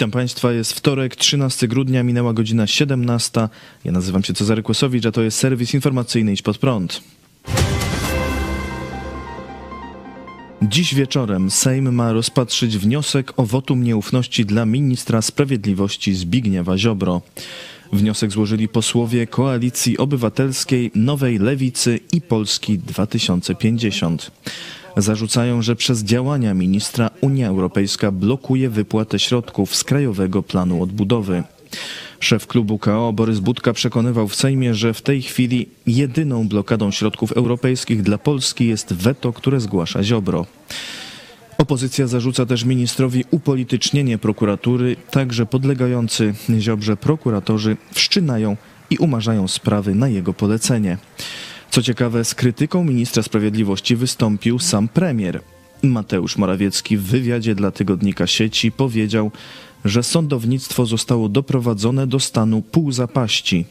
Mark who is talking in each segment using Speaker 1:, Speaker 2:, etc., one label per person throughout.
Speaker 1: Witam Państwa, jest wtorek, 13 grudnia, minęła godzina 17. Ja nazywam się Cezary Kłosowicz, a to jest serwis informacyjny Idź Pod Prąd. Dziś wieczorem Sejm ma rozpatrzyć wniosek o wotum nieufności dla ministra sprawiedliwości Zbigniewa Ziobro. Wniosek złożyli posłowie Koalicji Obywatelskiej, Nowej Lewicy i Polski 2050. Zarzucają, że przez działania ministra Unia Europejska blokuje wypłatę środków z Krajowego Planu Odbudowy. Szef klubu KO Borys Budka przekonywał w Sejmie, że w tej chwili jedyną blokadą środków europejskich dla Polski jest weto, które zgłasza Ziobro. Opozycja zarzuca też ministrowi upolitycznienie prokuratury, także podlegający Ziobrze prokuratorzy wszczynają i umarzają sprawy na jego polecenie. Co ciekawe, z krytyką ministra sprawiedliwości wystąpił sam premier. Mateusz Morawiecki w wywiadzie dla tygodnika sieci powiedział, że sądownictwo zostało doprowadzone do stanu półzapaści.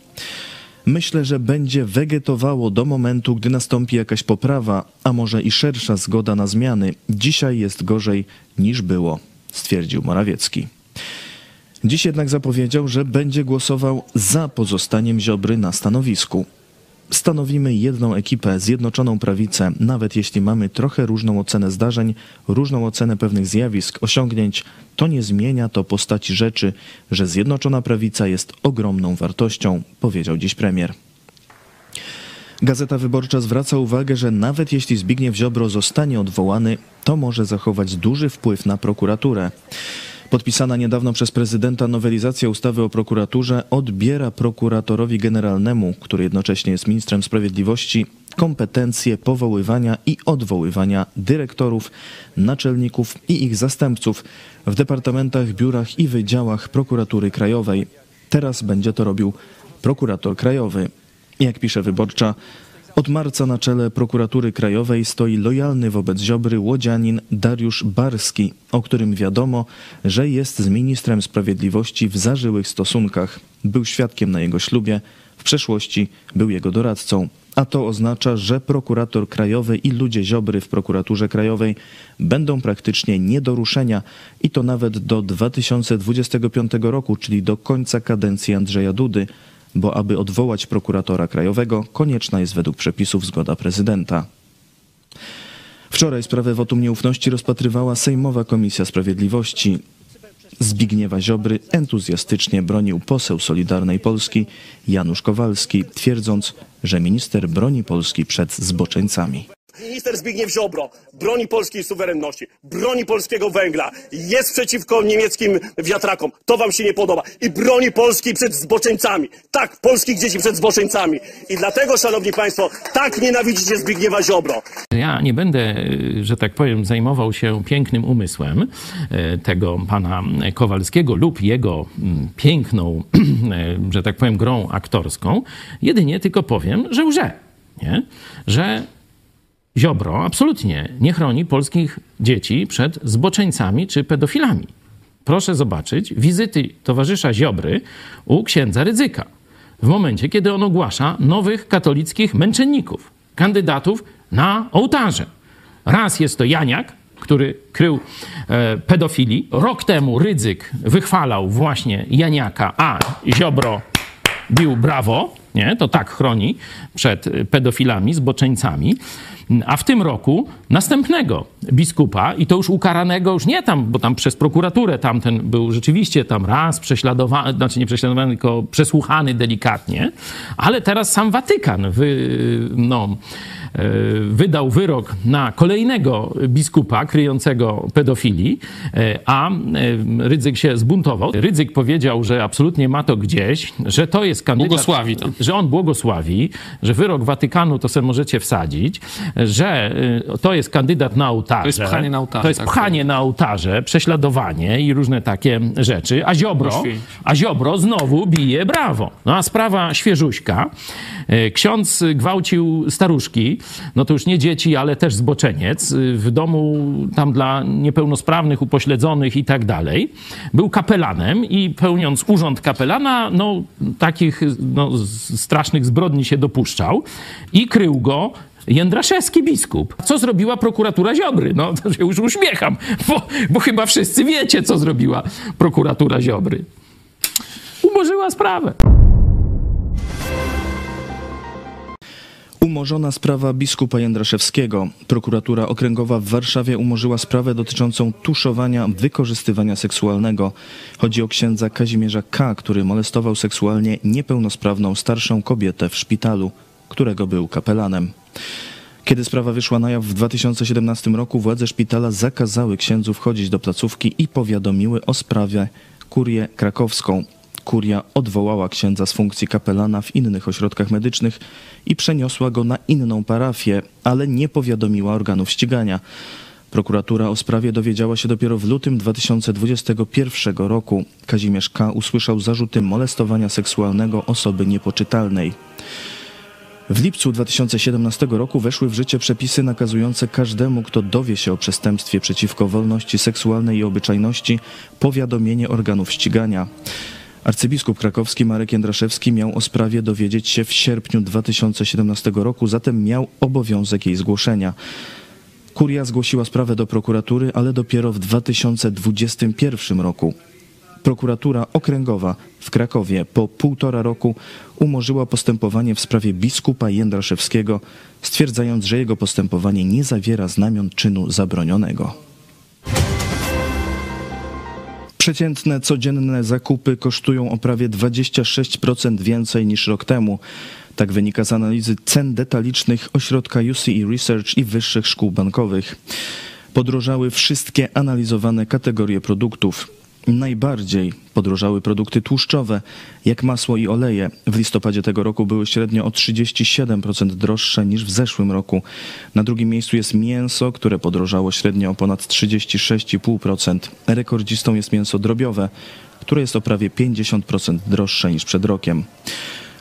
Speaker 1: Myślę, że będzie wegetowało do momentu, gdy nastąpi jakaś poprawa, a może i szersza zgoda na zmiany. Dzisiaj jest gorzej niż było, stwierdził Morawiecki. Dziś jednak zapowiedział, że będzie głosował za pozostaniem Ziobry na stanowisku stanowimy jedną ekipę, zjednoczoną prawicę, nawet jeśli mamy trochę różną ocenę zdarzeń, różną ocenę pewnych zjawisk, osiągnięć, to nie zmienia to postaci rzeczy, że zjednoczona prawica jest ogromną wartością, powiedział dziś premier. Gazeta Wyborcza zwraca uwagę, że nawet jeśli Zbigniew Ziobro zostanie odwołany, to może zachować duży wpływ na prokuraturę. Podpisana niedawno przez prezydenta nowelizacja ustawy o prokuraturze odbiera prokuratorowi generalnemu, który jednocześnie jest ministrem sprawiedliwości, kompetencje powoływania i odwoływania dyrektorów, naczelników i ich zastępców w departamentach, biurach i wydziałach prokuratury krajowej. Teraz będzie to robił prokurator krajowy. Jak pisze wyborcza, od marca na czele prokuratury krajowej stoi lojalny wobec Ziobry łodzianin Dariusz Barski, o którym wiadomo, że jest z ministrem sprawiedliwości w zażyłych stosunkach. Był świadkiem na jego ślubie, w przeszłości był jego doradcą. A to oznacza, że prokurator krajowy i ludzie Ziobry w prokuraturze krajowej będą praktycznie nie do ruszenia i to nawet do 2025 roku, czyli do końca kadencji Andrzeja Dudy bo aby odwołać prokuratora krajowego, konieczna jest według przepisów zgoda prezydenta. Wczoraj sprawę wotum nieufności rozpatrywała Sejmowa Komisja Sprawiedliwości. Zbigniewa Ziobry entuzjastycznie bronił poseł Solidarnej Polski Janusz Kowalski, twierdząc, że minister broni Polski przed zboczeńcami.
Speaker 2: Minister Zbigniew Ziobro broni polskiej suwerenności, broni polskiego węgla, jest przeciwko niemieckim wiatrakom. To wam się nie podoba. I broni Polski przed zboczeńcami. Tak, polskich dzieci przed zboczeńcami. I dlatego, szanowni państwo, tak nienawidzicie Zbigniewa Ziobro.
Speaker 3: Ja nie będę, że tak powiem, zajmował się pięknym umysłem e, tego pana Kowalskiego lub jego mm, piękną, e, że tak powiem, grą aktorską. Jedynie tylko powiem, że łże. Nie? Że Ziobro absolutnie nie chroni polskich dzieci przed zboczeńcami czy pedofilami. Proszę zobaczyć wizyty towarzysza Ziobry u księdza Rydzyka w momencie, kiedy on ogłasza nowych katolickich męczenników, kandydatów na ołtarze. Raz jest to Janiak, który krył e, pedofili. Rok temu Rydzyk wychwalał właśnie Janiaka, a Ziobro bił brawo. Nie? To tak chroni przed pedofilami, zboczeńcami a w tym roku następnego biskupa i to już ukaranego, już nie tam, bo tam przez prokuraturę tamten był rzeczywiście tam raz prześladowany, znaczy nie prześladowany, tylko przesłuchany delikatnie, ale teraz sam Watykan wy, no, e, wydał wyrok na kolejnego biskupa kryjącego pedofilii, e, a e, Rydzyk się zbuntował. Rydzyk powiedział, że absolutnie ma to gdzieś, że to jest kandydat...
Speaker 4: Błogosławi to.
Speaker 3: Że on błogosławi, że wyrok Watykanu to sobie możecie wsadzić, że to jest kandydat na ołtarze.
Speaker 4: To jest pchanie na ołtarze.
Speaker 3: To jest
Speaker 4: tak,
Speaker 3: pchanie na ołtarze, prześladowanie i różne takie rzeczy. A Ziobro, a Ziobro znowu bije brawo. No a sprawa świeżuśka. Y, ksiądz gwałcił staruszki, no to już nie dzieci, ale też zboczeniec. Y, w domu tam dla niepełnosprawnych, upośledzonych i tak dalej. Był kapelanem i pełniąc urząd kapelana, no takich no, strasznych zbrodni się dopuszczał i krył go Jędraszewski biskup. Co zrobiła prokuratura Ziobry? No, to się już uśmiecham, bo, bo chyba wszyscy wiecie, co zrobiła prokuratura Ziobry. Umorzyła sprawę.
Speaker 1: Umorzona sprawa biskupa Jędraszewskiego. Prokuratura okręgowa w Warszawie umorzyła sprawę dotyczącą tuszowania wykorzystywania seksualnego. Chodzi o księdza Kazimierza K., który molestował seksualnie niepełnosprawną starszą kobietę w szpitalu, którego był kapelanem. Kiedy sprawa wyszła na jaw w 2017 roku, władze szpitala zakazały księdzu wchodzić do placówki i powiadomiły o sprawie kurię krakowską. Kuria odwołała księdza z funkcji kapelana w innych ośrodkach medycznych i przeniosła go na inną parafię, ale nie powiadomiła organów ścigania. Prokuratura o sprawie dowiedziała się dopiero w lutym 2021 roku. Kazimierz K. usłyszał zarzuty molestowania seksualnego osoby niepoczytalnej. W lipcu 2017 roku weszły w życie przepisy nakazujące każdemu, kto dowie się o przestępstwie przeciwko wolności seksualnej i obyczajności, powiadomienie organów ścigania. Arcybiskup krakowski Marek Jędraszewski miał o sprawie dowiedzieć się w sierpniu 2017 roku, zatem miał obowiązek jej zgłoszenia. Kuria zgłosiła sprawę do prokuratury, ale dopiero w 2021 roku. Prokuratura Okręgowa w Krakowie po półtora roku umorzyła postępowanie w sprawie biskupa Jędraszewskiego, stwierdzając, że jego postępowanie nie zawiera znamion czynu zabronionego. Przeciętne codzienne zakupy kosztują o prawie 26% więcej niż rok temu. Tak wynika z analizy cen detalicznych ośrodka UCE Research i wyższych szkół bankowych. Podrożały wszystkie analizowane kategorie produktów. Najbardziej podrożały produkty tłuszczowe, jak masło i oleje. W listopadzie tego roku były średnio o 37% droższe niż w zeszłym roku. Na drugim miejscu jest mięso, które podrożało średnio o ponad 36,5%. Rekordzistą jest mięso drobiowe, które jest o prawie 50% droższe niż przed rokiem.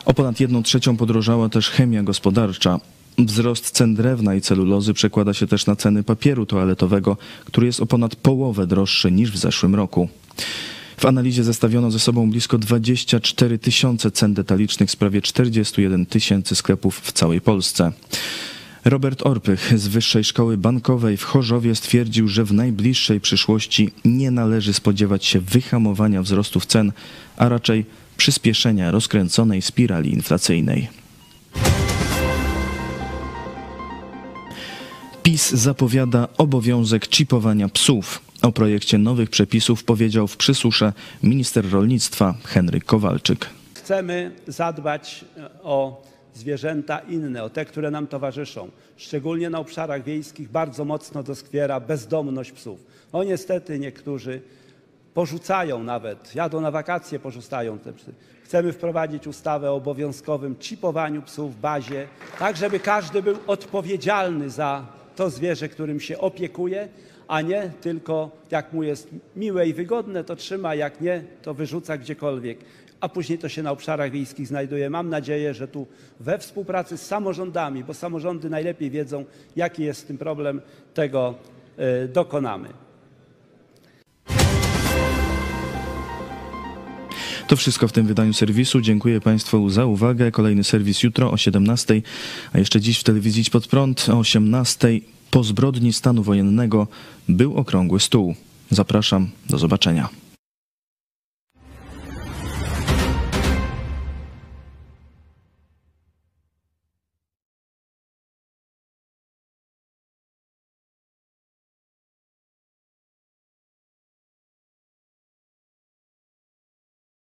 Speaker 1: O ponad 1 trzecią podrożała też chemia gospodarcza. Wzrost cen drewna i celulozy przekłada się też na ceny papieru toaletowego, który jest o ponad połowę droższy niż w zeszłym roku. W analizie zestawiono ze sobą blisko 24 tysiące cen detalicznych z prawie 41 tysięcy sklepów w całej Polsce. Robert Orpych z Wyższej Szkoły Bankowej w Chorzowie stwierdził, że w najbliższej przyszłości nie należy spodziewać się wyhamowania wzrostów cen, a raczej przyspieszenia rozkręconej spirali inflacyjnej. PiS zapowiada obowiązek chipowania psów. O projekcie nowych przepisów powiedział w przysusze minister rolnictwa Henryk Kowalczyk.
Speaker 4: Chcemy zadbać e, o zwierzęta inne, o te, które nam towarzyszą. Szczególnie na obszarach wiejskich bardzo mocno doskwiera bezdomność psów. No niestety niektórzy porzucają nawet, jadą na wakacje, porzucają te psy. Chcemy wprowadzić ustawę o obowiązkowym chipowaniu psów w bazie, tak żeby każdy był odpowiedzialny za to zwierzę, którym się opiekuje, a nie tylko jak mu jest miłe i wygodne, to trzyma, jak nie, to wyrzuca gdziekolwiek. A później to się na obszarach wiejskich znajduje. Mam nadzieję, że tu we współpracy z samorządami, bo samorządy najlepiej wiedzą, jaki jest z tym problem, tego y, dokonamy.
Speaker 1: To wszystko w tym wydaniu serwisu. Dziękuję Państwu za uwagę. Kolejny serwis jutro o 17, a jeszcze dziś w telewizji Pod Prąd o 18. Po zbrodni stanu wojennego był okrągły stół. Zapraszam, do zobaczenia.